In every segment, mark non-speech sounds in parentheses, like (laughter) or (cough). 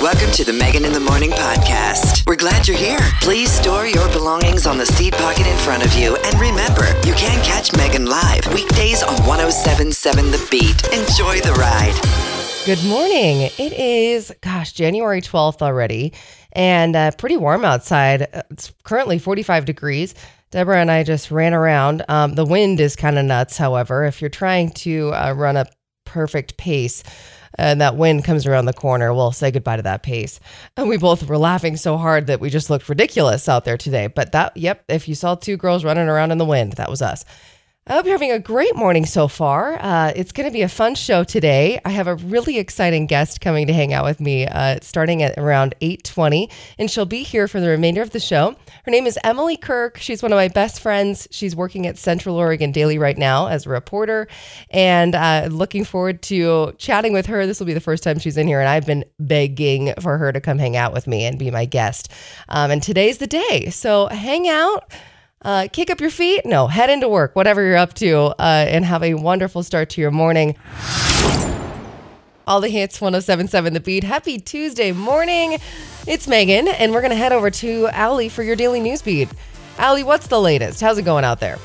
Welcome to the Megan in the Morning podcast. We're glad you're here. Please store your belongings on the seat pocket in front of you. And remember, you can catch Megan live weekdays on 1077 The Beat. Enjoy the ride. Good morning. It is, gosh, January 12th already, and uh, pretty warm outside. Uh, It's currently 45 degrees. Deborah and I just ran around. Um, the wind is kind of nuts, however. If you're trying to uh, run a perfect pace, and that wind comes around the corner, we'll say goodbye to that pace. And we both were laughing so hard that we just looked ridiculous out there today. But that, yep, if you saw two girls running around in the wind, that was us. I hope you're having a great morning so far. Uh, it's going to be a fun show today. I have a really exciting guest coming to hang out with me, uh, starting at around 8:20, and she'll be here for the remainder of the show. Her name is Emily Kirk. She's one of my best friends. She's working at Central Oregon Daily right now as a reporter, and uh, looking forward to chatting with her. This will be the first time she's in here, and I've been begging for her to come hang out with me and be my guest. Um, and today's the day, so hang out. Uh, kick up your feet. No, head into work, whatever you're up to, uh, and have a wonderful start to your morning. All the hits 1077 The Beat. Happy Tuesday morning. It's Megan, and we're going to head over to Allie for your daily news beat. Allie, what's the latest? How's it going out there?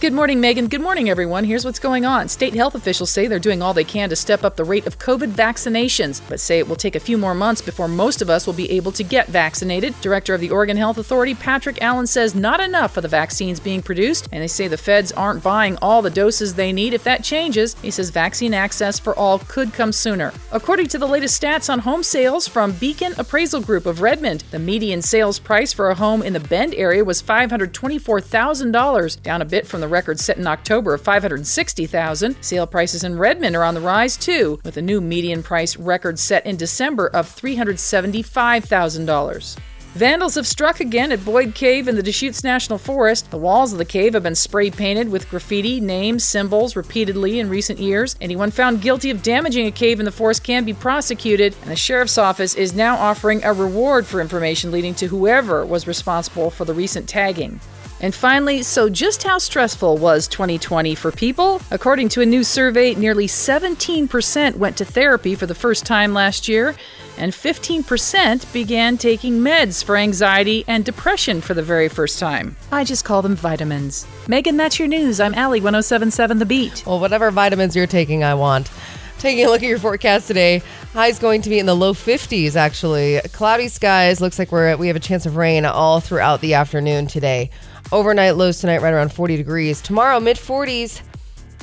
Good morning, Megan. Good morning, everyone. Here's what's going on. State health officials say they're doing all they can to step up the rate of COVID vaccinations, but say it will take a few more months before most of us will be able to get vaccinated. Director of the Oregon Health Authority, Patrick Allen, says not enough of the vaccines being produced, and they say the feds aren't buying all the doses they need. If that changes, he says vaccine access for all could come sooner. According to the latest stats on home sales from Beacon Appraisal Group of Redmond, the median sales price for a home in the Bend area was $524,000, down a bit from the record set in October of 560,000. Sale prices in Redmond are on the rise too, with a new median price record set in December of $375,000. Vandals have struck again at Boyd Cave in the Deschutes National Forest. The walls of the cave have been spray painted with graffiti, names, symbols repeatedly in recent years. Anyone found guilty of damaging a cave in the forest can be prosecuted, and the sheriff's office is now offering a reward for information leading to whoever was responsible for the recent tagging. And finally, so just how stressful was 2020 for people? According to a new survey, nearly 17% went to therapy for the first time last year, and 15% began taking meds for anxiety and depression for the very first time. I just call them vitamins. Megan, that's your news. I'm Allie 1077 The Beat. Well, whatever vitamins you're taking, I want. Taking a look at your forecast today, high's going to be in the low 50s. Actually, cloudy skies. Looks like we're we have a chance of rain all throughout the afternoon today. Overnight lows tonight right around 40 degrees. Tomorrow mid 40s.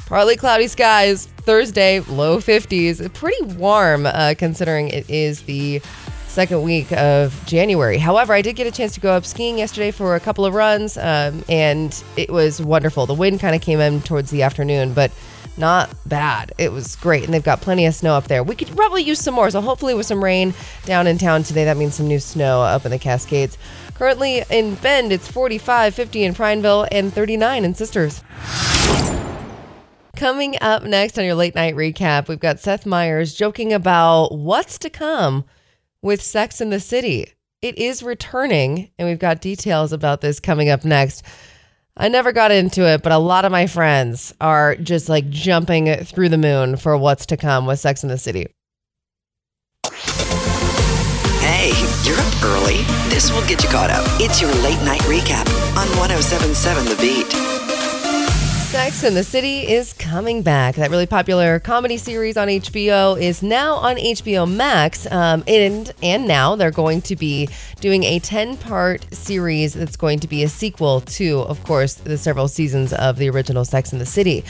Partly cloudy skies. Thursday low 50s. Pretty warm uh, considering it is the second week of January. However, I did get a chance to go up skiing yesterday for a couple of runs, um, and it was wonderful. The wind kind of came in towards the afternoon, but not bad. It was great, and they've got plenty of snow up there. We could probably use some more, so hopefully, with some rain down in town today, that means some new snow up in the Cascades. Currently in Bend, it's 45, 50 in Prineville, and 39 in Sisters. Coming up next on your late night recap, we've got Seth Meyers joking about what's to come with Sex in the City. It is returning, and we've got details about this coming up next. I never got into it, but a lot of my friends are just like jumping through the moon for what's to come with Sex in the City. Early. This will get you caught up. It's your late night recap on 1077 The Beat. Sex and the City is coming back. That really popular comedy series on HBO is now on HBO Max, um, and and now they're going to be doing a ten part series that's going to be a sequel to, of course, the several seasons of the original Sex and the City.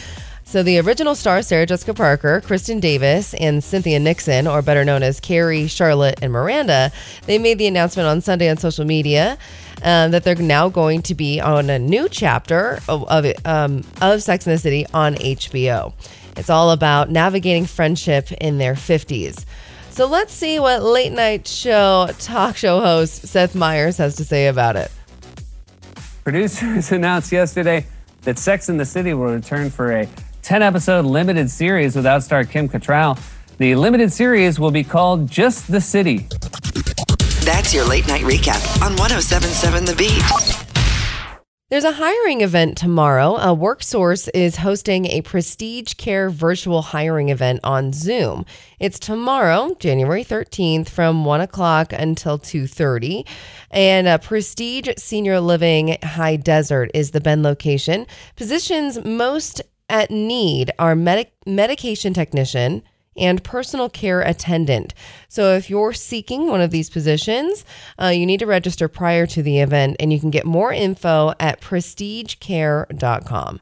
So the original stars, Sarah Jessica Parker, Kristin Davis, and Cynthia Nixon, or better known as Carrie, Charlotte, and Miranda, they made the announcement on Sunday on social media um, that they're now going to be on a new chapter of of, um, of Sex and the City on HBO. It's all about navigating friendship in their 50s. So let's see what late night show talk show host Seth Meyers has to say about it. Producers (laughs) announced yesterday that Sex and the City will return for a 10 episode limited series with outstar Kim Cattrall. The limited series will be called Just the City. That's your late night recap on 1077 The Beat. There's a hiring event tomorrow. Uh, WorkSource is hosting a Prestige Care virtual hiring event on Zoom. It's tomorrow, January 13th, from 1 o'clock until 2.30. And uh, Prestige Senior Living High Desert is the Bend location. Positions most at need are medic- medication technician, and personal care attendant. So, if you're seeking one of these positions, uh, you need to register prior to the event, and you can get more info at prestigecare.com.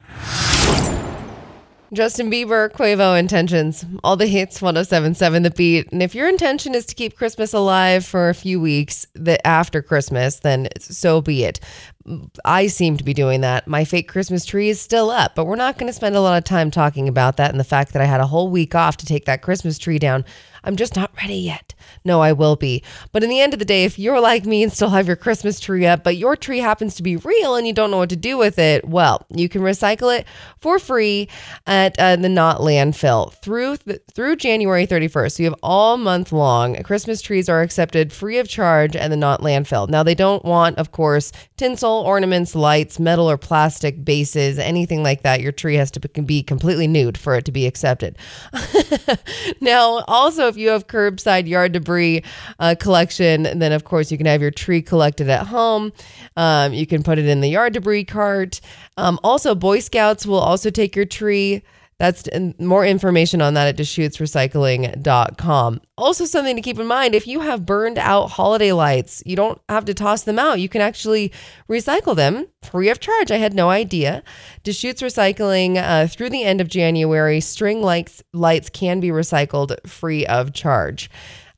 Justin Bieber, Quavo intentions, all the hits 1077 the beat. And if your intention is to keep Christmas alive for a few weeks after Christmas, then so be it. I seem to be doing that. My fake Christmas tree is still up, but we're not going to spend a lot of time talking about that and the fact that I had a whole week off to take that Christmas tree down. I'm just not ready yet. No, I will be. But in the end of the day, if you're like me and still have your Christmas tree up, but your tree happens to be real and you don't know what to do with it, well, you can recycle it for free at uh, the Knott landfill through th- through January 31st. So you have all month long. Christmas trees are accepted free of charge at the Knott landfill. Now they don't want, of course, tinsel, ornaments, lights, metal or plastic bases, anything like that. Your tree has to be completely nude for it to be accepted. (laughs) now, also, if you have curbside yard debris uh, collection, then of course you can have your tree collected at home. Um, you can put it in the yard debris cart. Um, also, Boy Scouts will also take your tree. That's more information on that at DeschutesRecycling.com. Also, something to keep in mind if you have burned out holiday lights, you don't have to toss them out. You can actually recycle them free of charge. I had no idea. Deschutes Recycling uh, through the end of January, string lights, lights can be recycled free of charge.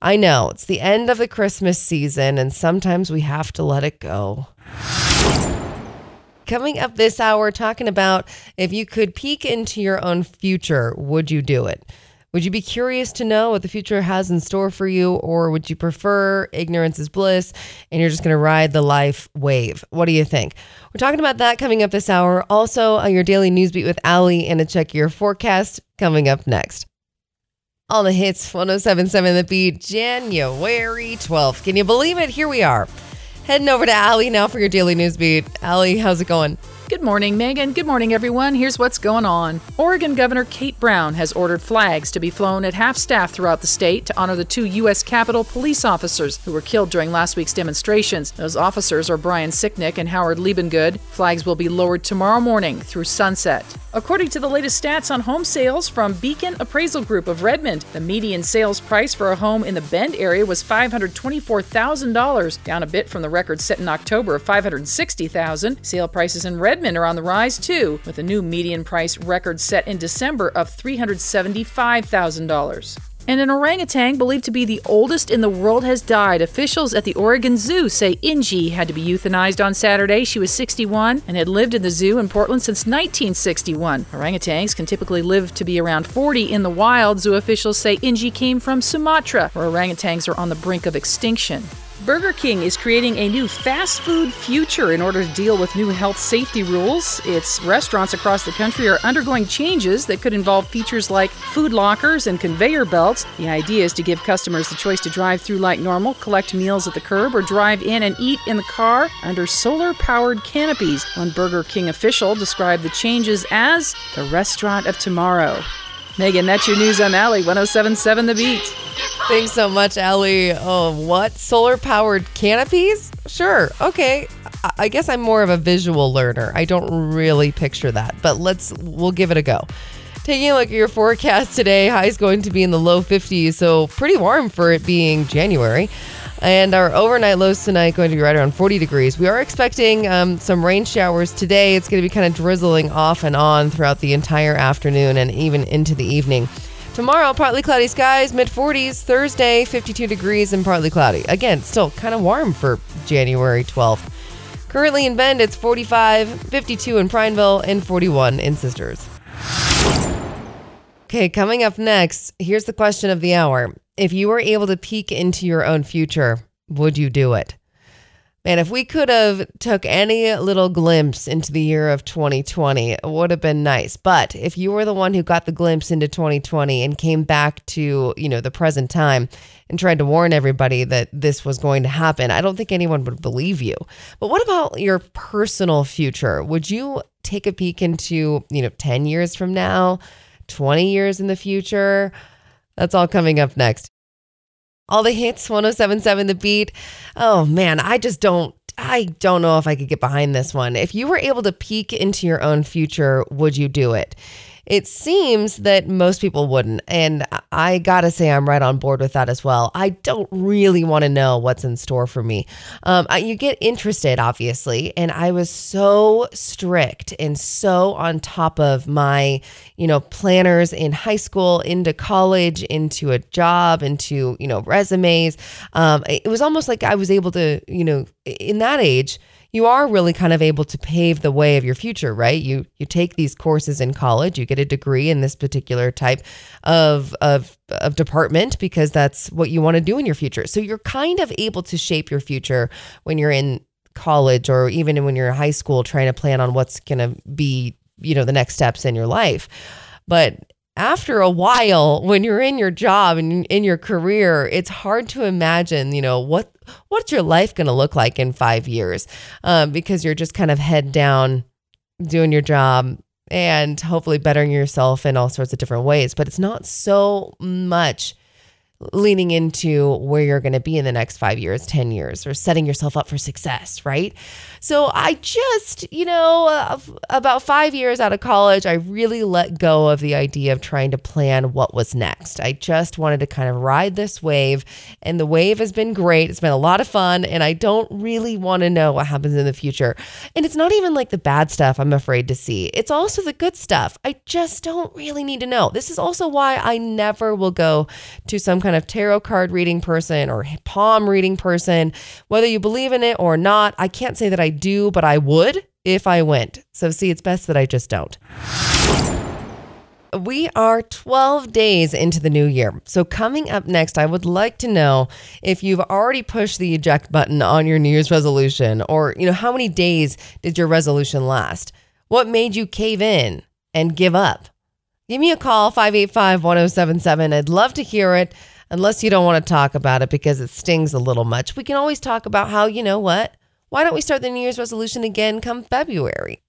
I know it's the end of the Christmas season, and sometimes we have to let it go. Coming up this hour, talking about if you could peek into your own future, would you do it? Would you be curious to know what the future has in store for you, or would you prefer ignorance is bliss and you're just going to ride the life wave? What do you think? We're talking about that coming up this hour. Also, on your daily news beat with Allie and a check your forecast coming up next. All the hits 1077 The Beat, January 12th. Can you believe it? Here we are. Heading over to Allie now for your daily news beat. Allie, how's it going? Good morning, Megan. Good morning, everyone. Here's what's going on. Oregon Governor Kate Brown has ordered flags to be flown at half staff throughout the state to honor the two U.S. Capitol police officers who were killed during last week's demonstrations. Those officers are Brian Sicknick and Howard Liebengood. Flags will be lowered tomorrow morning through sunset. According to the latest stats on home sales from Beacon Appraisal Group of Redmond, the median sales price for a home in the Bend area was $524,000, down a bit from the record set in October of 560,000. Sale prices in Redmond Redmond are on the rise too, with a new median price record set in December of $375,000. And an orangutan believed to be the oldest in the world has died. Officials at the Oregon Zoo say Inji had to be euthanized on Saturday. She was 61 and had lived in the zoo in Portland since 1961. Orangutans can typically live to be around 40 in the wild. Zoo officials say Inji came from Sumatra, where orangutans are on the brink of extinction. Burger King is creating a new fast food future in order to deal with new health safety rules. Its restaurants across the country are undergoing changes that could involve features like food lockers and conveyor belts. The idea is to give customers the choice to drive through like normal, collect meals at the curb, or drive in and eat in the car under solar powered canopies. One Burger King official described the changes as the restaurant of tomorrow. Megan, that's your news on Allie 1077 The Beat. Thanks so much, Allie. Oh, what? Solar powered canopies? Sure. Okay. I guess I'm more of a visual learner. I don't really picture that, but let's, we'll give it a go. Taking a look at your forecast today, high is going to be in the low 50s, so pretty warm for it being January. And our overnight lows tonight going to be right around 40 degrees. We are expecting um, some rain showers today. It's going to be kind of drizzling off and on throughout the entire afternoon and even into the evening. Tomorrow, partly cloudy skies, mid 40s. Thursday, 52 degrees and partly cloudy. Again, still kind of warm for January 12th. Currently in Bend, it's 45, 52 in Prineville, and 41 in Sisters. Okay, coming up next, here's the question of the hour. If you were able to peek into your own future, would you do it? Man, if we could have took any little glimpse into the year of 2020, it would have been nice. But if you were the one who got the glimpse into 2020 and came back to, you know, the present time and tried to warn everybody that this was going to happen, I don't think anyone would believe you. But what about your personal future? Would you take a peek into, you know, 10 years from now, 20 years in the future? That's all coming up next. All the hits, 1077 The Beat. Oh man, I just don't. I don't know if I could get behind this one. If you were able to peek into your own future, would you do it? It seems that most people wouldn't. And I got to say, I'm right on board with that as well. I don't really want to know what's in store for me. Um, I, you get interested, obviously. And I was so strict and so on top of my, you know, planners in high school, into college, into a job, into, you know, resumes. Um, it was almost like I was able to, you know, in that age, you are really kind of able to pave the way of your future, right? You you take these courses in college, you get a degree in this particular type of of of department because that's what you want to do in your future. So you're kind of able to shape your future when you're in college or even when you're in high school trying to plan on what's going to be, you know, the next steps in your life. But after a while when you're in your job and in your career it's hard to imagine you know what what's your life going to look like in five years um, because you're just kind of head down doing your job and hopefully bettering yourself in all sorts of different ways but it's not so much leaning into where you're going to be in the next five years, 10 years, or setting yourself up for success, right? So I just, you know, uh, about five years out of college, I really let go of the idea of trying to plan what was next. I just wanted to kind of ride this wave, and the wave has been great. It's been a lot of fun, and I don't really want to know what happens in the future. And it's not even like the bad stuff I'm afraid to see, it's also the good stuff. I just don't really need to know. This is also why I never will go to some kind of tarot card reading person or palm reading person, whether you believe in it or not. I can't say that I do, but I would if I went. So, see, it's best that I just don't. We are 12 days into the new year. So, coming up next, I would like to know if you've already pushed the eject button on your New Year's resolution, or, you know, how many days did your resolution last? What made you cave in and give up? Give me a call, 585 1077. I'd love to hear it unless you don't want to talk about it because it stings a little much. We can always talk about how, you know what? Why don't we start the New Year's resolution again come February?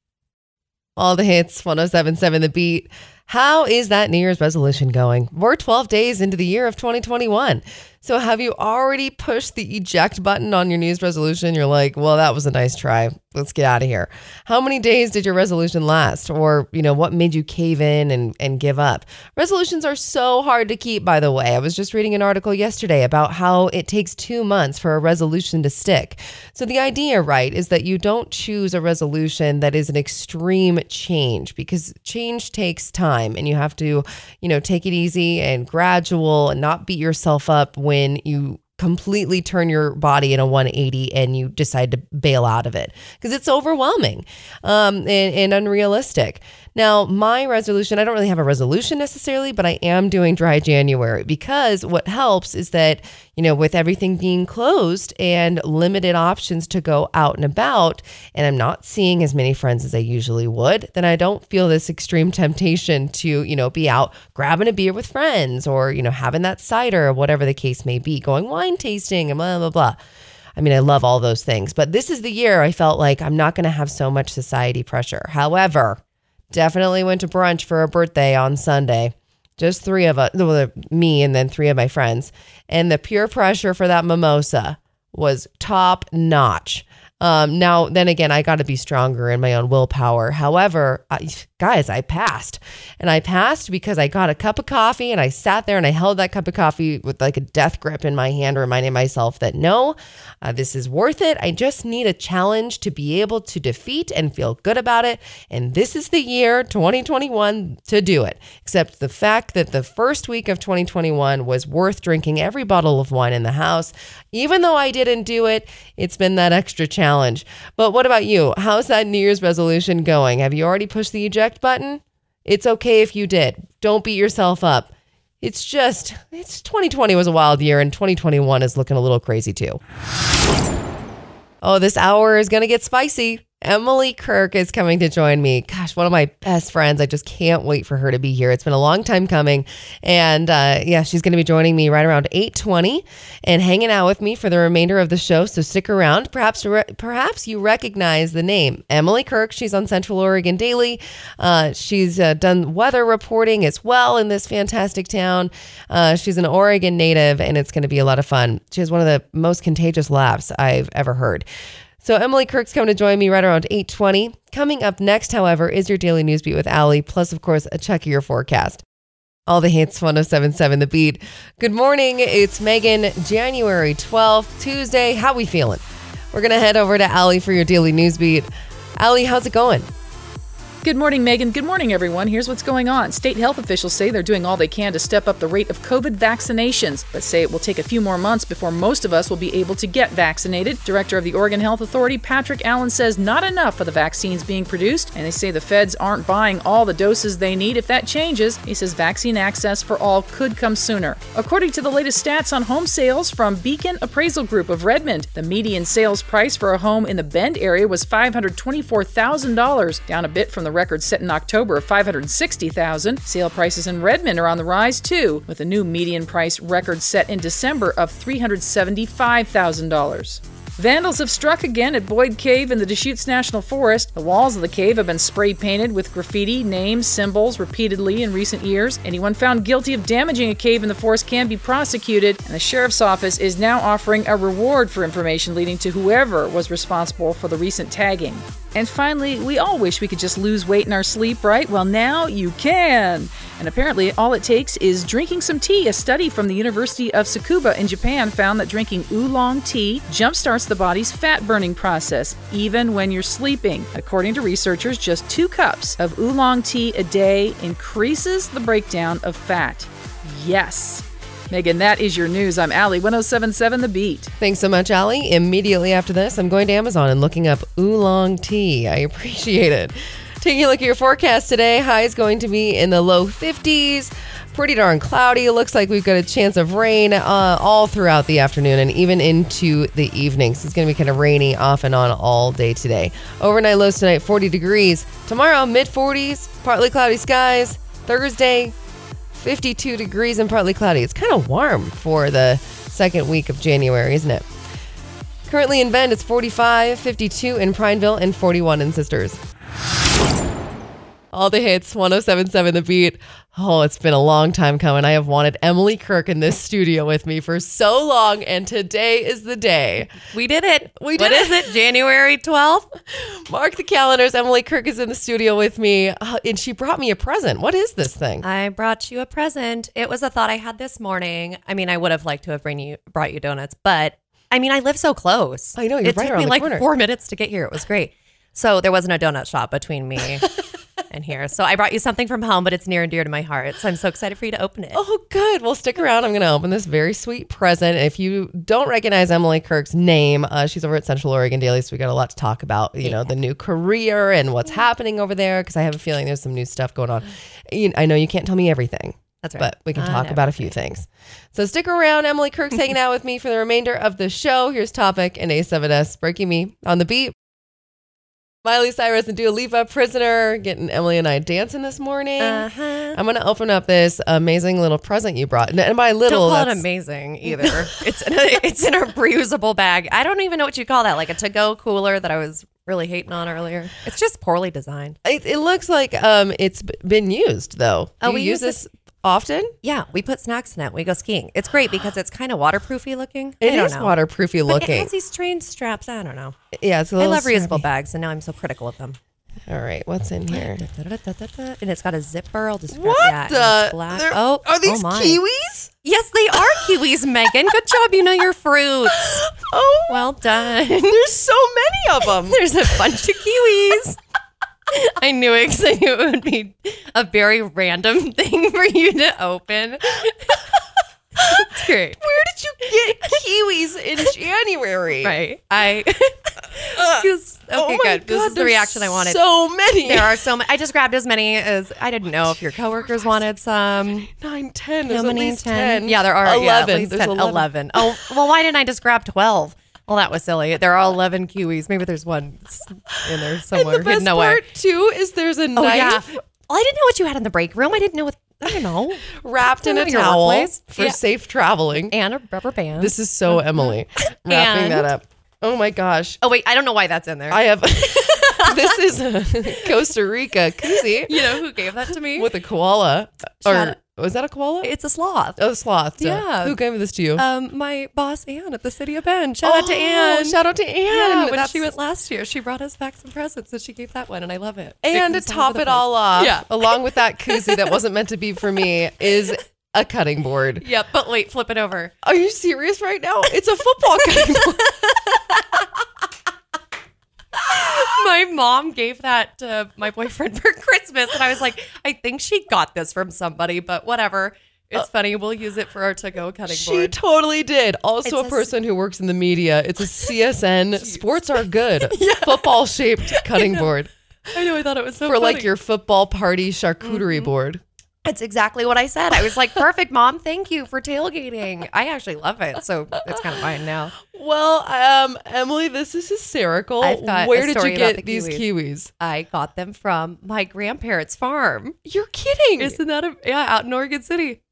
All the hits, 1077 The Beat. How is that New Year's resolution going? We're 12 days into the year of 2021. So, have you already pushed the eject button on your New Year's resolution? You're like, well, that was a nice try. Let's get out of here. How many days did your resolution last? Or, you know, what made you cave in and, and give up? Resolutions are so hard to keep, by the way. I was just reading an article yesterday about how it takes two months for a resolution to stick. So, the idea, right, is that you don't choose a resolution that is an extreme change because change takes time and you have to, you know, take it easy and gradual and not beat yourself up when you completely turn your body in a 180 and you decide to bail out of it because it's overwhelming um, and, and unrealistic. Now, my resolution, I don't really have a resolution necessarily, but I am doing dry January because what helps is that, you know, with everything being closed and limited options to go out and about, and I'm not seeing as many friends as I usually would, then I don't feel this extreme temptation to, you know, be out grabbing a beer with friends or, you know, having that cider or whatever the case may be, going wine tasting and blah, blah, blah. I mean, I love all those things, but this is the year I felt like I'm not going to have so much society pressure. However, Definitely went to brunch for a birthday on Sunday. Just three of us, well, me and then three of my friends. And the peer pressure for that mimosa was top notch. Um, now, then again, I got to be stronger in my own willpower. However, I, guys, I passed. And I passed because I got a cup of coffee and I sat there and I held that cup of coffee with like a death grip in my hand, reminding myself that no, uh, this is worth it. I just need a challenge to be able to defeat and feel good about it. And this is the year 2021 to do it. Except the fact that the first week of 2021 was worth drinking every bottle of wine in the house. Even though I didn't do it, it's been that extra challenge. But what about you? How's that New Year's resolution going? Have you already pushed the eject? Button, it's okay if you did. Don't beat yourself up. It's just, it's 2020 was a wild year and 2021 is looking a little crazy too. Oh, this hour is going to get spicy. Emily Kirk is coming to join me. Gosh, one of my best friends. I just can't wait for her to be here. It's been a long time coming, and uh, yeah, she's going to be joining me right around eight twenty and hanging out with me for the remainder of the show. So stick around. Perhaps, perhaps you recognize the name Emily Kirk. She's on Central Oregon Daily. Uh, she's uh, done weather reporting as well in this fantastic town. Uh, she's an Oregon native, and it's going to be a lot of fun. She has one of the most contagious laughs I've ever heard. So Emily Kirk's coming to join me right around 8:20. Coming up next, however, is your daily news beat with Allie, plus of course a check of your forecast. All the hits 1077 the beat. Good morning. It's Megan, January 12th, Tuesday. How we feeling? We're gonna head over to Allie for your daily news beat. Allie, how's it going? Good morning, Megan. Good morning, everyone. Here's what's going on. State health officials say they're doing all they can to step up the rate of COVID vaccinations, but say it will take a few more months before most of us will be able to get vaccinated. Director of the Oregon Health Authority, Patrick Allen, says not enough of the vaccines being produced, and they say the feds aren't buying all the doses they need. If that changes, he says vaccine access for all could come sooner. According to the latest stats on home sales from Beacon Appraisal Group of Redmond, the median sales price for a home in the Bend area was $524,000, down a bit from the record set in October of 560,000. Sale prices in Redmond are on the rise too, with a new median price record set in December of $375,000. Vandals have struck again at Boyd Cave in the Deschutes National Forest. The walls of the cave have been spray painted with graffiti, names, symbols repeatedly in recent years. Anyone found guilty of damaging a cave in the forest can be prosecuted, and the sheriff's office is now offering a reward for information leading to whoever was responsible for the recent tagging. And finally, we all wish we could just lose weight in our sleep, right? Well, now you can. And apparently, all it takes is drinking some tea. A study from the University of Tsukuba in Japan found that drinking oolong tea jumpstarts the body's fat burning process, even when you're sleeping. According to researchers, just two cups of oolong tea a day increases the breakdown of fat. Yes. Megan, that is your news. I'm Allie, 1077 The Beat. Thanks so much, Allie. Immediately after this, I'm going to Amazon and looking up oolong tea. I appreciate it. Taking a look at your forecast today, high is going to be in the low 50s. Pretty darn cloudy. It looks like we've got a chance of rain uh, all throughout the afternoon and even into the evenings. It's going to be kind of rainy off and on all day today. Overnight lows tonight, 40 degrees. Tomorrow, mid 40s, partly cloudy skies. Thursday, 52 degrees and partly cloudy. It's kind of warm for the second week of January, isn't it? Currently in Bend, it's 45, 52 in Prineville, and 41 in Sisters. All the hits, 1077 The Beat. Oh, it's been a long time coming. I have wanted Emily Kirk in this studio with me for so long, and today is the day. We did it. We did What it. is it? January 12th? (laughs) Mark the calendars. Emily Kirk is in the studio with me, uh, and she brought me a present. What is this thing? I brought you a present. It was a thought I had this morning. I mean, I would have liked to have bring you brought you donuts, but I mean, I live so close. I know, you're it right took around me the like corner. four minutes to get here. It was great. So there wasn't a donut shop between me (laughs) (laughs) and here. So I brought you something from home, but it's near and dear to my heart. So I'm so excited for you to open it. Oh, good. Well, stick around. I'm going to open this very sweet present. If you don't recognize Emily Kirk's name, uh, she's over at Central Oregon Daily, so we got a lot to talk about. You know, the new career and what's happening over there. Because I have a feeling there's some new stuff going on. You- I know you can't tell me everything. That's right. But we can talk about a few things. So stick around. Emily Kirk's hanging out with me for the remainder of the show. Here's Topic and A7S breaking me on the beat. Miley Cyrus and Dua Lipa, Prisoner, getting Emily and I dancing this morning. Uh-huh. I'm going to open up this amazing little present you brought. And- by little, Don't call it amazing either. it's in a, it's in a reusable bag. I don't even know what you call that, like a to-go cooler that I was really hating on earlier. It's just poorly designed. it, it looks like um, it's been used, though. Oh, you we use use this often? Yeah, we put snacks in it. We go skiing. It's great because it's kind of waterproofy looking. It I don't is know. waterproofy But It looking. has these strange straps. I don't know. yeah, it's a I little love reusable snappy. bags, and now I'm so critical of them. All right, what's in here? And it's got a zipper. I'll just grab What that. the? and it's black. They're- Oh, are these oh my. kiwis? Yes, they are kiwis, Megan. Good job. You know your fruits. (laughs) Oh, Well done. there's so many of them. (laughs) There's a bunch of kiwis. (laughs) I knew it because I knew it would be a very random (laughs) thing for you to open. it's great. Where did you get kiwis in (laughs) January? Right. I. Uh, okay, oh my good. This is the reaction I wanted. So many. there are so many. I just grabbed as many as I didn't know if your coworkers wanted some. nine, ten. How many? least 10? ten. Yeah, there are yeah, eleven. least There's 10, 11. Oh, well, why didn't I just grab 12? Well, that was silly. There are 11 kiwis. Maybe there's one in there somewhere and the best hidden away. part too is there's a Oh, knife yeah. Well, I didn't know what you had in the break room. I didn't know what, I don't know. wrapped in a towel for Yeah. safe traveling. And a rubber band. This is so Emily (laughs) wrapping And- that up. Oh my gosh. oh, wait. I don't know why that's in there. I have (laughs) this is a Costa Rica koozie you know who gave that to me? with a koala. Or was that a koala? it's a sloth. Oh, sloth. Yeah. Who gave this to you? Um, my boss Anne at the City of Bend. Shout out to Oh, Anne. Shout out to Anne. Yeah, when she went last year, she brought us back some presents, and she gave that one, and I love it. And to top it all off, Yeah. along with that koozie that wasn't meant to be for me, is a cutting board. (laughs) Yeah, but wait, flip it over. Are you serious right now? It's a football cutting board. (laughs) my mom gave that to my boyfriend for Christmas, and I was like, I think she got this from somebody, but whatever. It's uh, funny. We'll use it for our to-go cutting She board. She totally did. Also, a a- person who works in the media. It's a (laughs) CSN Sports Are Good (laughs) football shaped (laughs) cutting board I know. I thought it was so for like your football party charcuterie mm-hmm. board. It's exactly what I said. I was like, perfect, mom. Thank you for tailgating. I actually love it, so it's kind of fine now. Well, um, Emily, this is hysterical. Where did you get the these kiwis. kiwis? I got them from my grandparents' farm. You're kidding. Isn't that a yeah out in Oregon City?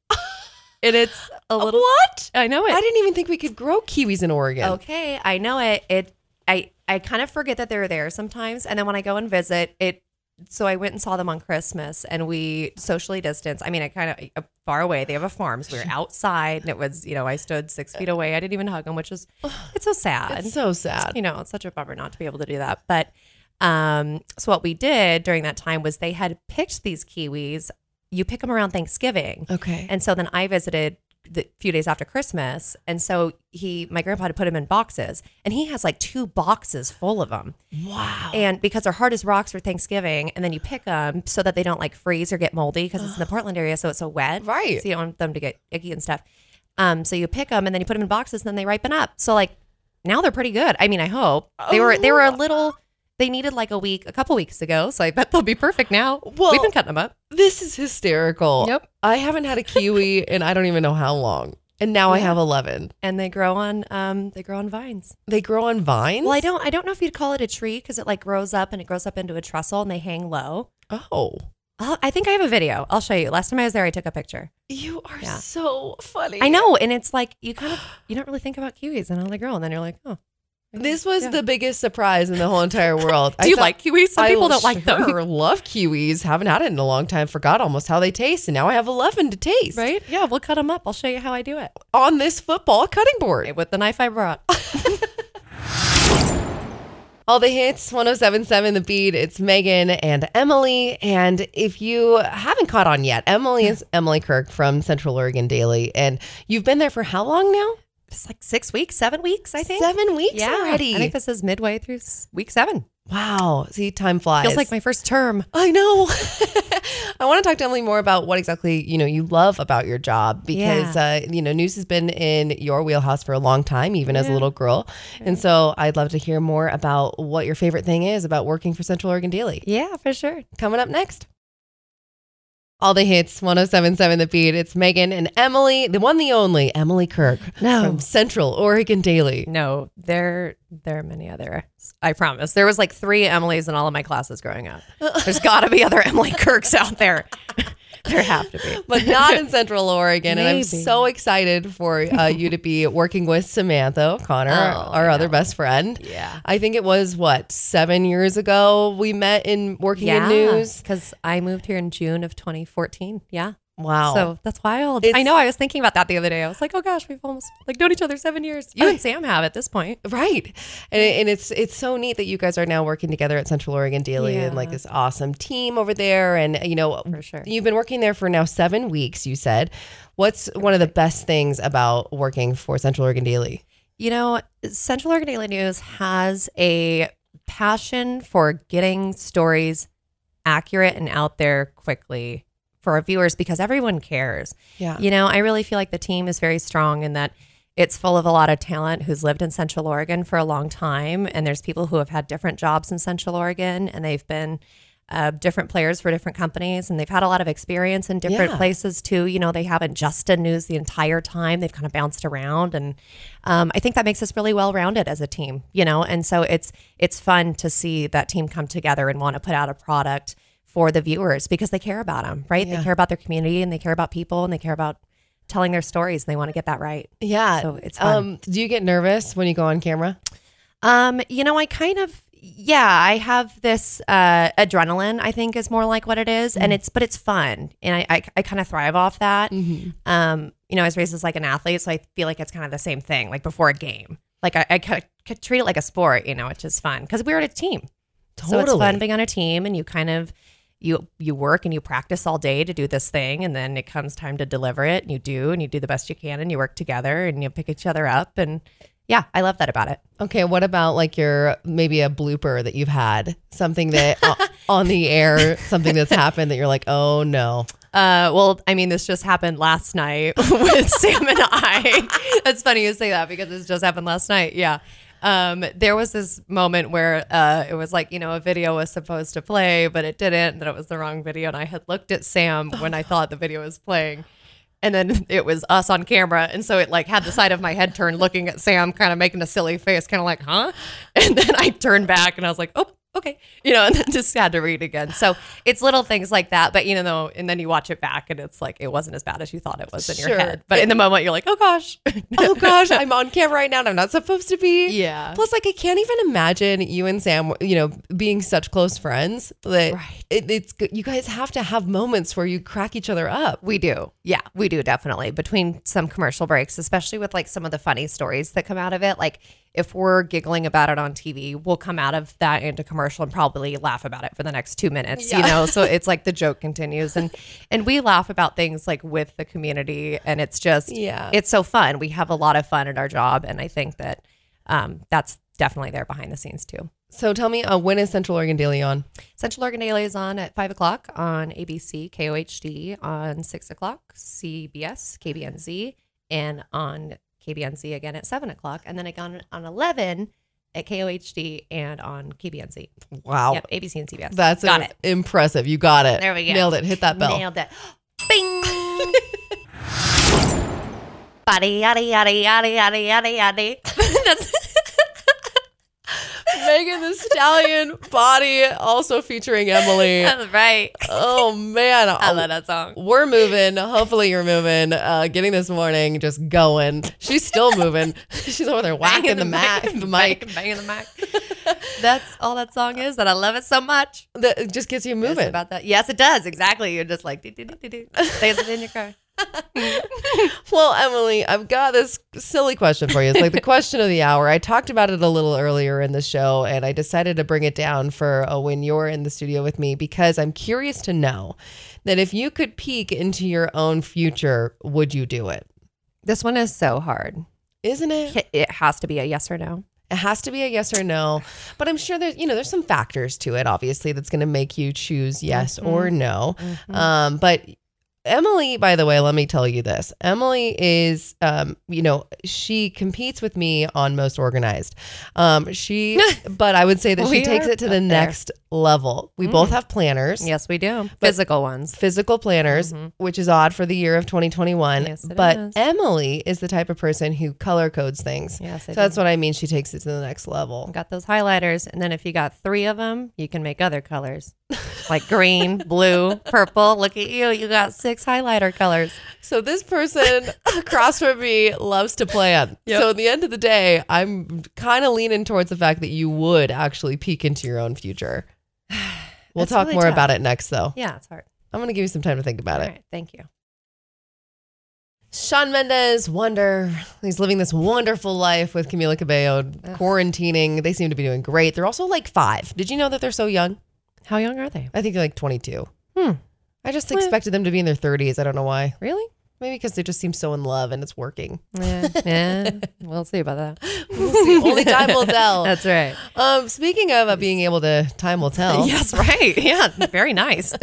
and it's a little. what? I know it. I didn't even think we could grow kiwis in Oregon. Okay, I know it. It I I kind of forget that they're there sometimes, and then when I go and visit, it. So I went and saw them on Christmas, and we socially distanced. I mean, I kind of far away. They have a farm, so we were (laughs) outside, and it was you know I stood six feet away. I didn't even hug them, which is it's so sad. It's so sad. you know, it's such a bummer not to be able to do that. But um, so what we did during that time was they had picked these kiwis. You pick them around Thanksgiving. Okay. And so then I visited the few days after Christmas. And so he, my grandpa had put him in boxes and he has like two boxes full of them. wow. And because they're hard as rocks for Thanksgiving, and then you pick them so that they don't like freeze or get moldy because it's in the Portland area, so it's so wet. Right. So you don't want them to get icky and stuff. Um, so you pick them and then you put them in boxes and then they ripen up. So like now they're pretty good. I mean, I hope they were they were a little. They needed like a week, a couple weeks ago. So I bet they'll be perfect now. Well- We've been cutting them up. This is hysterical. Yep. I haven't had a kiwi in I don't even know how long. And now I have 11. and they grow on um they grow on vines. They grow on vines? Well, I don't I don't know if you'd call it a tree because it like grows up and it grows up into a trestle and they hang low. Oh. I'll, I think I have a video. I'll show you. Last time I was there, I took a picture. You are Yeah. so funny. I know, and it's like you kind of you don't really think about kiwis and how they grow, and then you're like, oh, This was Yeah. the biggest surprise in the whole entire world. (laughs) Do you like kiwis? Some I people don't like them. sure (laughs) love kiwis. Haven't had it in a long time. Forgot almost how they taste. And now I have 11 to taste. Right? Yeah, we'll cut them up. I'll show you how I do it On this football cutting board. with the knife I brought. (laughs) All the hits, 1077 The Beat. It's Megan and Emily. And if you haven't caught on yet, Emily is Emily Kirk from Central Oregon Daily. And you've been there for how long now? It's like six weeks, seven weeks, I think. Seven weeks yeah, already. I think this is midway through week seven. wow. See, time flies. Feels like my first term. I know. (laughs) I want to talk to Emily more about what exactly you know you love about your job because uh, you know news has been in your wheelhouse for a long time, even as a little girl, and so I'd love to hear more about what your favorite thing is about working for Central Oregon Daily. Yeah, for sure. Coming up next. All the hits, 1077 The Beat. It's Megan and Emily, the one, the only, Emily Kirk No. from Central Oregon Daily. No, there there are many other. I promise. There was like three Emilys in all of my classes growing up. (laughs) There's got to be other Emily Kirks out there. (laughs) (laughs) there have to be. (laughs) but not in Central Oregon. And I'm so excited for uh, (laughs) you to be working with Samantha O'Connor, Oh, our other best friend. Yeah. I think it was what seven years ago we met in working in news. because I moved here in June of 2014. Yeah. Wow. So that's wild. It's- I know. I was thinking about that the other day. I was like, oh gosh, we've almost like known each other seven years. You and Sam have at this point. Right. And, and it's it's so neat that you guys are now working together at Central Oregon Daily and like this awesome team over there. And, you know, For sure. you've been working there for now seven weeks, you said. What's one of the best things about working for Central Oregon Daily? You know, Central Oregon Daily News has a passion for getting stories accurate and out there quickly for our viewers because everyone cares. Yeah. You know, I really feel like the team is very strong in that it's full of a lot of talent who's lived in Central Oregon for a long time. And there's people who have had different jobs in Central Oregon and they've been uh, different players for different companies, and they've had a lot of experience in different Yeah. places too. You know, they haven't just done news the entire time; they've kind of bounced around, and um, I think that makes us really well rounded as a team. You know, and so it's it's fun to see that team come together and want to put out a product for the viewers because they care about them, right? Yeah. They care about their community and they care about people and they care about telling their stories and they want to get that right. Yeah. So it's fun. Um, do you get nervous when you go on camera? Um, you know, I kind of yeah, I have this uh adrenaline, I think is more like what it is. And it's but it's fun. And I I, I kind of thrive off that. Um, you know, I was raised as like an athlete, so I feel like it's kind of the same thing, like before a game. Like I, I kind of treat it like a sport, you know, which is fun because we're a team. So it's fun being on a team and you kind of you you work and you practice all day to do this thing and then it comes time to deliver it and you do and you do the best you can and you work together and you pick each other up and yeah, I love that about it. Okay, what about like your maybe a blooper that you've had, something that (laughs) on the air, something that's happened that you're like, oh no. Uh, well, I mean, this just happened last night (laughs) with Sam and I. (laughs) That's funny you say that because this just happened last night. Yeah. Um, there was this moment where uh, it was like, you know, a video was supposed to play, but it didn't, and that it was the wrong video. And I had looked at Sam when I thought the video was playing. And then it was us on camera. And so it like had the side of my head turned looking at Sam, kind of making a silly face, kind of like, huh? (laughs) And then I turned back and I was like, oh, okay. You know, (laughs) and then just had to read again. So it's little things like that. But, you know, and then you watch it back and it's like, it wasn't as bad as you thought it was in Sure. your head. But in the moment, you're like, oh gosh. (laughs) Oh gosh, I'm on (laughs) camera right now and I'm not supposed to be. Yeah. Plus, like, I can't even imagine you and Sam, you know, being such close friends. That Right. it, it's good. You guys have to have moments where you crack each other up. We do. Yeah, we do definitely. Between some commercial breaks, especially with like some of the funny stories that come out of it. Like if we're giggling about it on TV, we'll come out of that into commercial and probably laugh about it for the next two minutes, you know? So (laughs) it's like the joke continues. And and we laugh about things like with the community and it's just Yeah. it's so fun. We have a lot of fun at our job. And I think that um, that's definitely there behind the scenes too. So tell me, uh, when is Central Oregon Daily on? Central Oregon Daily is on at 5 o'clock on ABC, KOHD on 6 o'clock, CBS, KBNZ, and on KBNZ again at 7 o'clock. And then again on 11 at KOHD and on KBNC. Wow. Yep, ABC and CBS. That's Got it. impressive. You got it. There we go. Nailed it. Hit that bell. Nailed it. Bing! (laughs) Body, yaddy, yaddy, yaddy, yaddy, yaddy, yaddy. (laughs) That's Megan Thee Stallion body, also featuring Emily. (laughs) that's right. Oh man, I love that song. We're moving. Hopefully, you're moving. Uh, getting this morning, just going. She's still moving. (laughs) She's over there whacking the, mic. The mic. Banging the mic. (laughs) That's all that song is, and I love it so much. That it just gets you moving. about that. Yes, it does. Exactly. You're just like, do. It in your car. (laughs) Well, Emily, I've got this silly question for you. It's like the question of the hour. I talked about it a little earlier in the show, and I decided to bring it down for uh, when you're in the studio with me because I'm curious to know that if you could peek into your own future, would you do it? This one is so hard. Isn't it? It has to be a yes or no. It has to be a yes or no, but I'm sure there's you know there's some factors to it. Obviously, that's going to make you choose yes or no. Um, but Emily, by the way, let me tell you this. Emily is, um, you know, she competes with me on most organized. Um, she, (laughs) but I would say that she takes it to the there. next level. We both have planners. Yes, we do. Physical ones. Physical planners, which is odd for the year of 2021. Yes, but is. Emily is the type of person who color codes things. Yes, I so that's what I mean. She takes it to the next level. Got those highlighters. And then if you got three of them, you can make other colors like green, blue, purple. Look at you. You got six highlighter colors. So this person (laughs) across from me loves to plan. So at the end of the day, I'm kind of leaning towards the fact that you would actually peek into your own future. (sighs) We'll That's talk really more tough. about it next, though. Yeah, it's hard. I'm going to give you some time to think about All it. right. Thank you. Shawn Mendes, Wonder. He's living this wonderful life with Camila Cabello, quarantining. They seem to be doing great. They're also like five. Did you know that they're so young? How young are they? I think they're like 22. Hmm. I just expected them to be in their 30s. I don't know why. Really? Maybe because they just seem so in love and it's working. Yeah. (laughs) yeah. We'll see about that. We'll see. Only time will tell. (laughs) That's right. Um, speaking of uh, being able to, time will tell. (laughs) Yes, right. Yeah. Very nice.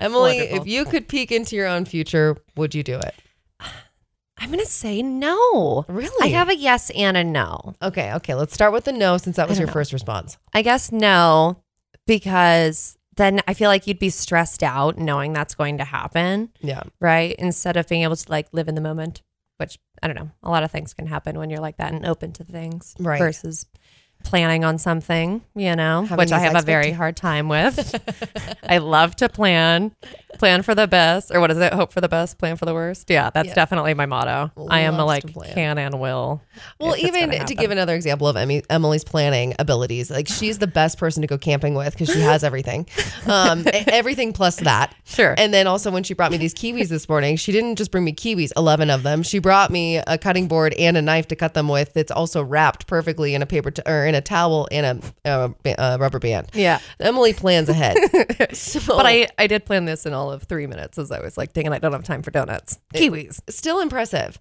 Emily, Wonderful. if you could peek into your own future, would you do it? (sighs) I'm going to say no. Really? I have a yes and a no. Okay, okay. Let's start with the no since that was your know. first response. I guess no. because then I feel like you'd be stressed out knowing that's going to happen, Yeah. right? Instead of being able to like live in the moment, which I don't know, a lot of things can happen when you're like that and open to things Right. versus planning on something, you know, Having which I have a very hard time with. (laughs) I love to plan, plan for the best, or what is it? Hope for the best, plan for the worst. Yeah, that's Yeah. definitely my motto. I am a like can and will. Well, even gonna give another example of Emmy, Emily's planning abilities, like she's the best person to go camping with because she has everything, (laughs) um, everything plus that. Sure. And then also when she brought me these kiwis this morning, she didn't just bring me kiwis, eleven of them. She brought me a cutting board and a knife to cut them with. That's also wrapped perfectly in a paper to or in a towel and a, a, a rubber band. Yeah. Emily plans ahead. (laughs) so, But I, I did plan this in all of three minutes as I was like, dang it, I don't have time for donuts. Kiwis. still impressive.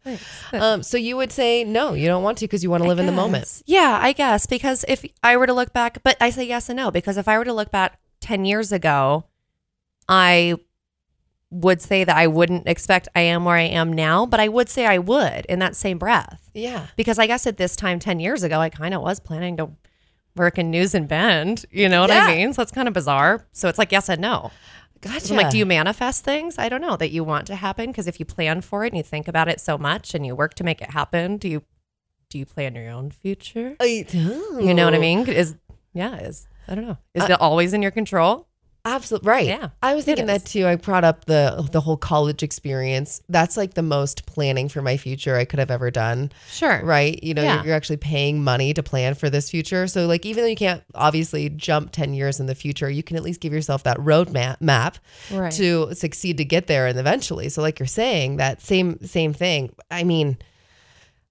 Um, so you would say no, you don't want to because you want to live in the moment. Yeah, I guess because if I were to look back, but I say yes and no because if I were to look back 10 years ago, I would say that I wouldn't expect I am where I am now, but I would say I would in that same breath. Yeah. Because I guess at this time 10 years ago, I kind of was planning to work in News and Bend. You know what Yeah. I mean? So it's kind of bizarre. So it's like yes and no. Gotcha. So like, do you manifest things? I don't know that you want to happen because if you plan for it and you think about it so much and you work to make it happen, do you do you plan your own future? I do. You know what I mean? Is yeah, is I don't know. Is it always in your control? Absolutely right. Yeah, I was thinking that too. I brought up the the whole college experience. That's like the most planning for my future I could have ever done. Sure. Right? You know, Yeah. you're, you're actually paying money to plan for this future. So like even though you can't obviously jump 10 years in the future, you can at least give yourself that roadmap map Right. to succeed to get there and eventually. So like you're saying, that same same thing. I mean,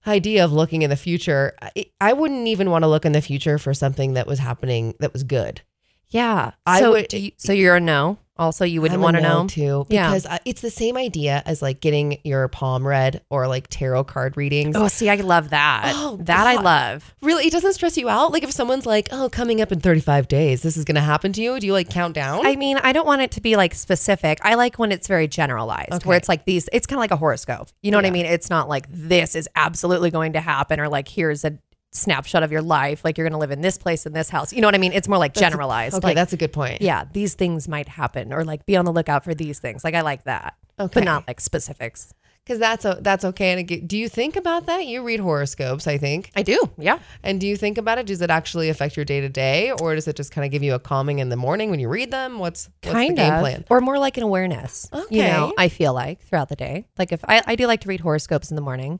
idea of looking in the future, I, I wouldn't even want to look in the future for something that was happening that was good. Yeah. I so would- do you, so you're a no. Also, you wouldn't want to no know. too Yeah. because uh, it's the same idea as like getting your palm read or like tarot card readings. Oh, see, I love that. Oh, that I love. Really, it doesn't stress you out. Like if someone's like, "Oh, coming up in 35 days, this is going to happen to you," do you like count down? I mean, I don't want it to be like specific. I like when it's very generalized, where it's like these, it's kind of like a horoscope. You know what I mean? It's not like this is absolutely going to happen or like here's a snapshot of your life. Like you're going to live in this place in this house. You know what I mean? It's more like generalized. okay, like, that's a good point. yeah, these things might happen or like be on the lookout for these things. Like I like that. Okay. But not like specifics. because that's a, that's okay. And it, do you think about that? You read horoscopes, I think. I do. Yeah. And do you think about it? Does it actually affect your day to day, or does it just kind of give you a calming in the morning when you read them? What's what's kind the game of plan? or more like an awareness you know Okay. i feel like throughout the day like if I, I do like to read horoscopes in the morning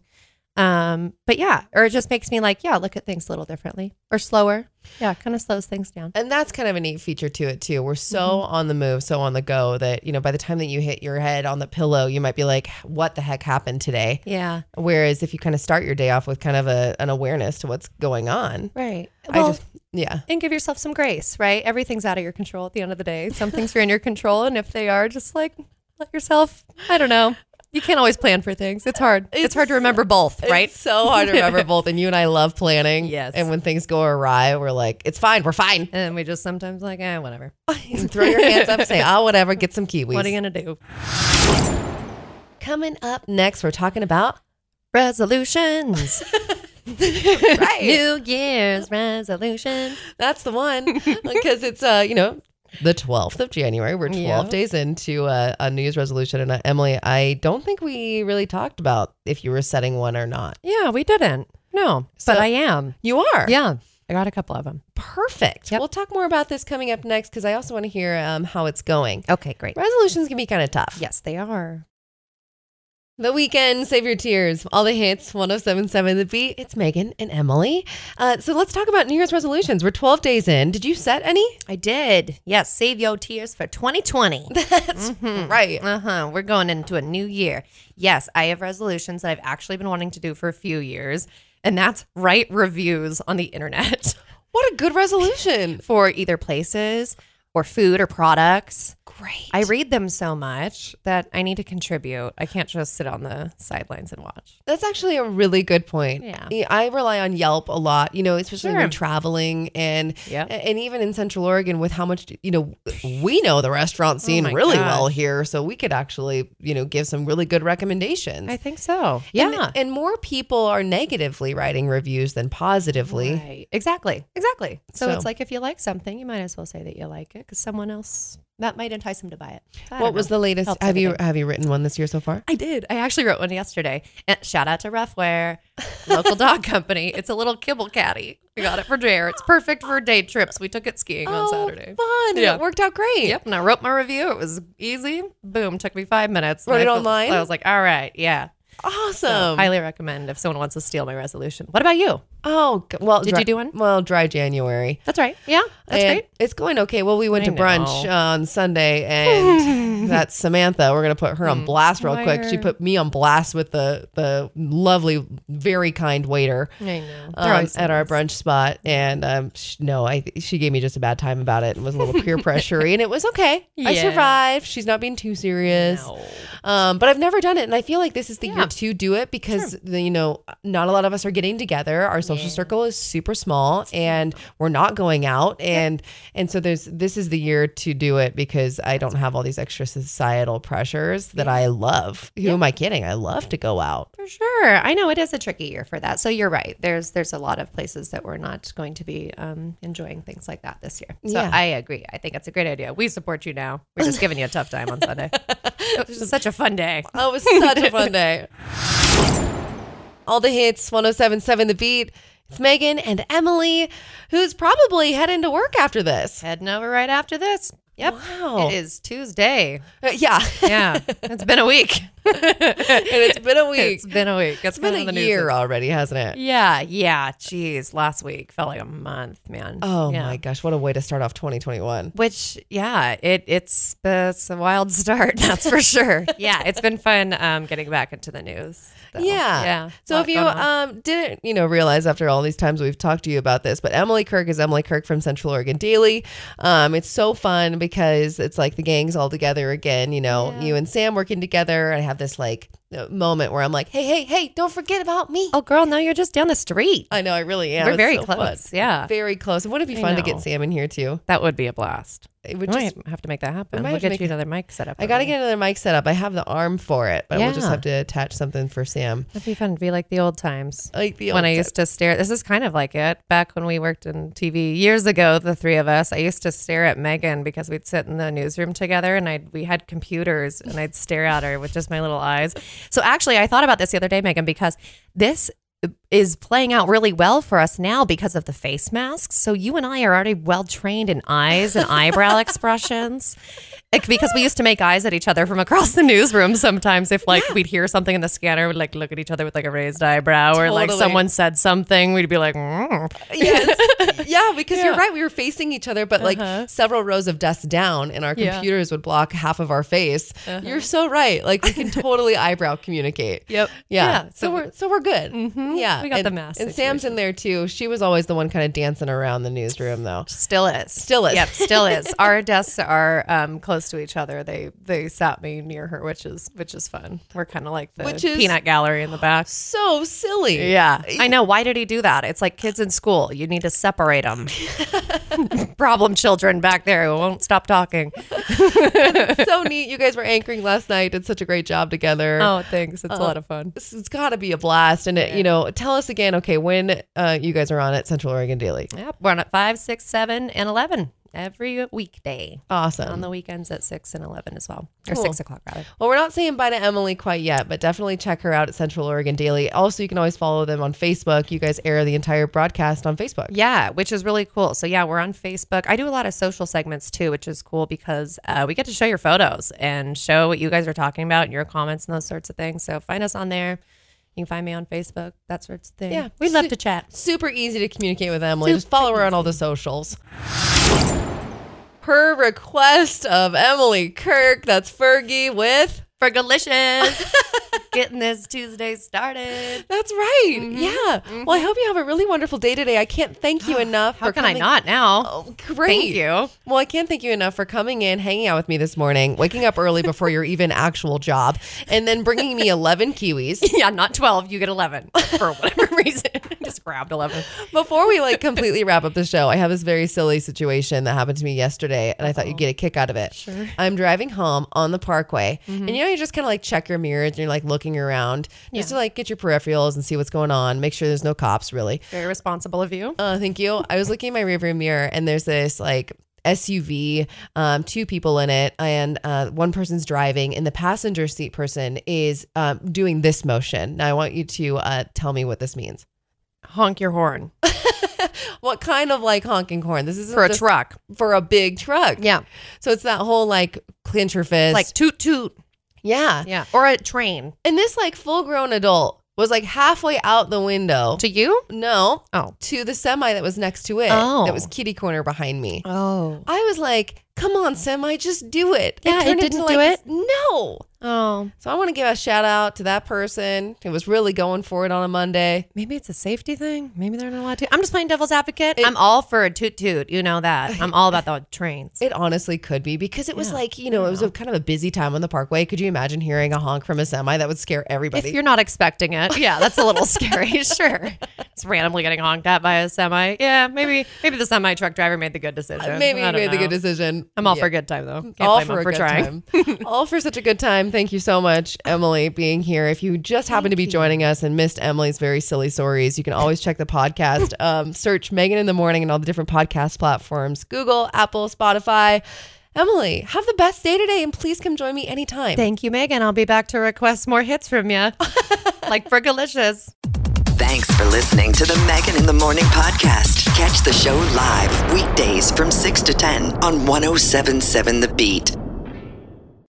um but yeah or it just makes me like yeah look at things a little differently or slower. Yeah kind of slows things down. And that's kind of a neat feature to it too. We're so Mm-hmm. on the move, so on the go that you know by the time that you hit your head on the pillow, you might be like, "What the heck happened today?" yeah. Whereas if you kind of start your day off with kind of a, an awareness to what's going on, right. I just yeah, and give yourself some grace right? Everything's out of your control at the end of the day. Some things are in your control and if they are just like let yourself i don't know you can't always plan for things it's hard it's, hard to remember both right It's so hard to remember (laughs) both. And you and I love planning. Yes. And when things go awry, we're like, "It's fine, we're fine." and we just sometimes like eh whatever (laughs) Throw your hands up, say, "Oh, whatever." Get some kiwis. what are you gonna do Coming up next, we're talking about resolutions (laughs) right. New Year's resolution. That's the one because it's uh you know the 12th of January. We're 12 Yeah. days into a, a New Year's resolution, and uh, Emily, I don't think we really talked about if you were setting one or not. Yeah, we didn't. No, So- but I am. You are, Yeah, I got a couple of them. perfect. Yep. We'll talk more about this coming up next because I also want to hear um, how it's going. Okay, great. Resolutions can be kind of tough. Yes, they are. The Weeknd, save your tears. All the hits, 1077 The Beat. It's Megan and Emily. Uh, so let's talk about New Year's resolutions. We're 12 days in. Did you set any? I did. Yes, save your tears for 2020. (laughs) That's right. Uh huh. We're going into a new year. Yes, I have resolutions that I've actually been wanting to do for a few years, and that's write reviews on the internet (laughs) What a good resolution. for either places or food or products. Great. I read them so much that I need to contribute. I can't just sit on the sidelines and watch. That's actually a really good point. Yeah. I rely on Yelp a lot, you know, especially Sure. when traveling and Yep. and even in Central Oregon with how much, you know, we know the restaurant oh scene Oh really well here, so we could actually, you know, give some really good recommendations. I think so. And- Yeah. And, more people are negatively writing reviews than positively. Right. Exactly. Exactly. So, So- it's like if you like something, you might as well say that you like it because someone else that might entice him to buy it. So What was know. the latest? Helps have you have you written one this year so far? I did. I actually wrote one yesterday. And shout out to Ruffwear, local dog (laughs) company. It's a little kibble caddy. We got it for Jer. It's perfect for day trips. We took it skiing on oh, Saturday. Oh, fun! Yeah. It worked out great. Yep. And I wrote my review. It was easy. Boom. Took me five minutes. Wrote it I online? I was like, all right. Yeah. Awesome. Highly recommend if someone wants to steal my resolution. What about you? Oh, g- well, Did dry- you do one? Well, dry January. That's right. Yeah. That's And great. It's going okay. Well, we went I to brunch know. on Sunday, and (laughs) that's Samantha. We're gonna put her on blast real quick. She put me on blast with the the lovely, very kind waiter I know. um, at our brunch spot. And um, sh- no, I she gave me just a bad time about it and was a little peer (laughs) pressury, and it was okay. I survived. She's not being too serious. Um, but I've never done it, and I feel like this is the year to do it because the, you know not a lot of us are getting together. Our social circle is super small, and we're not going out, and and so there's this is the year to do it because I don't have all these extra societal pressures that I love. Who am I kidding? I love to go out. For sure. I know it is a tricky year for that. So you're right. There's there's a lot of places that we're not going to be um, enjoying things like that this year. So Yeah. I agree. I think it's a great idea. We support you now. We're just giving you a tough time on Sunday. (laughs) it was such a fun day. Oh, it was such a fun (laughs) day. All the hits, 1077 The Beat. It's Megan and Emily, who's probably heading to work after this. Heading over right after this. Yep. Wow. It is Tuesday. Uh, yeah. (laughs) Yeah. it's been a week. And it's (laughs) been a week. It's been a week. It's been the a news. year already, hasn't it? Yeah. Yeah. Jeez. Last week felt like a month, man. Oh Yeah. my gosh, what a way to start off 2021. Which, yeah, it it's it's a wild start, (laughs) that's for sure. yeah, it's been fun um, getting back into the news. though. Yeah. yeah. So if you um didn't, you know, realize after all these times we've talked to you about this, but Emily Kirk is Emily Kirk from Central Oregon Daily. Um, it's so fun because it's like the gang's all together again, you know, you and Sam working together. I have this like moment where I'm like, hey, hey, hey, don't forget about me. oh, girl, no, you're just down the street. I know, I really am. We're It's very so fun. close. Yeah, Very close. And wouldn't it be fun to get Sam in here too? that would be a blast. It We would just might have to make that happen. might We'll get you another mic set up. I got to get another mic set up. I have the arm for it, but we'll just have to attach something for Sam. That'd be fun to be like the old times. Like the old when old I used to stare, this is kind of like it. Back when we worked in TV years ago, the three of us, I used to stare at Megan because we'd sit in the newsroom together, and I we had computers, and I'd stare at her with just my little eyes. So actually, I thought about this the other day, Megan, because this is playing out really well for us now because of the face masks. So you and I are already well trained in eyes and eyebrow (laughs) expressions. Because we used to make eyes at each other from across the newsroom sometimes if like we'd hear something in the scanner we'd like look at each other with like a raised eyebrow or like someone said something we'd be like mm. Yes. (laughs) yeah, because you're right. We were facing each other, but like Uh-huh. several rows of desks down, and our Yeah. computers would block half of our face. You're so right. Like we can totally (laughs) eyebrow communicate. Yep. Yeah. Yeah, So, so- we're so we're good. Yeah. We got and, the mask And Sam's in there too. She was always the one kind of dancing around the newsroom though. still is Still is. yep still is (laughs) our desks are um, close to each other they they sat me near her which is which is fun we're kind of like the Which is- peanut gallery in the back So silly. Yeah, I know. Why did he do that? It's like kids in school. You need to separate them. (laughs) Problem children back there who won't stop talking. so neat. You guys were anchoring last night. Did such a great job together. Oh, thanks. It's a lot of fun. It's got to be a blast. And, it, you know, tell us again, okay, when uh, you guys are on at Central Oregon Daily. Yep, we're on at five, six, seven, and eleven every weekday. Awesome. On the weekends at six and eleven as well, or Cool. six o'clock rather. Well, we're not saying bye to Emily quite yet, but definitely check her out at Central Oregon Daily. Also, you can always follow them on Facebook. You guys air the entire broadcast on Facebook. Yeah, which is really cool. So yeah, we're on Facebook. I do a lot of social segments too, which is cool because uh, we get to show your photos and show what you guys are talking about and your comments and those sorts of things. So find us on there. You can find me on Facebook, that sorts of thing. Yeah. we'd love to chat. Super easy to communicate with Emily. Just follow her on all the socials. Her request of Emily Kirk. That's Fergie with Fergalicious. (laughs) Getting this Tuesday started. That's right. Mm-hmm. Yeah. Well, I hope you have a really wonderful day today. I can't thank you (gasps) enough. How for can I not now? Oh, great. Thank you. Well, I can't thank you enough for coming in, hanging out with me this morning, waking up early before your even actual job, and then bringing me (laughs) 11 kiwis. Yeah, not 12. You get 11 (laughs) for whatever reason. Just grabbed 11. Before we like completely wrap up the show, I have this very silly situation that happened to me yesterday, and I thought you'd get a kick out of it. Sure. I'm driving home on the parkway, and you know, you just kind of like check your mirrors and you're like looking around just to like get your peripherals and see what's going on, make sure there's no cops really. Very responsible of you. Uh, thank you. I was looking in my rearview mirror, and there's this like SUV, um, two people in it, and uh, one person's driving, and the passenger seat person is um, doing this motion. Now, I want you to uh, tell me what this means. Honk your horn (laughs) What kind of like honking horn? This is for a truck. for a big truck. Yeah. So it's that whole like clench your fist. Like toot toot. Yeah. Yeah. Or a train. And this like full grown adult was like halfway out the window. To you? no. Oh. To the semi that was next to it. Oh. That was kitty corner behind me. Oh. I was like, come on, semi, just do it. Yeah, it turned didn't do like, it? No. Oh. So I want to give a shout out to that person who was really going for it on a Monday. Maybe it's a safety thing. Maybe they're not allowed to. I'm just playing devil's advocate. I'm all for a toot toot. You know that. I'm all about the trains. It honestly could be because it was Yeah, like, you know, it was a kind of a busy time on the parkway. Could you imagine hearing a honk from a semi? That would scare everybody. If you're not expecting it, yeah, that's a little scary. (laughs) Sure, it's randomly getting honked at by a semi. Yeah, maybe maybe the semi truck driver made the good decision. Maybe don't made the good decision. I'm all Yeah. for a good time though. Can't all blame for a for good trying. time. (laughs) all for such a good time. Thank you so much, Emily, being here. If you just happen to be joining us and missed Emily's very silly stories, you can always check the podcast. (laughs) Um, search Megan in the Morning and all the different podcast platforms Google, Apple, Spotify. Emily, have the best day today and please come join me anytime. Thank you, Megan. I'll be back to request more hits from you, (laughs) like for Fergalicious. Thanks for listening to the Megan in the Morning podcast. Catch the show live weekdays from 6 to 10 on 1077 The Beat.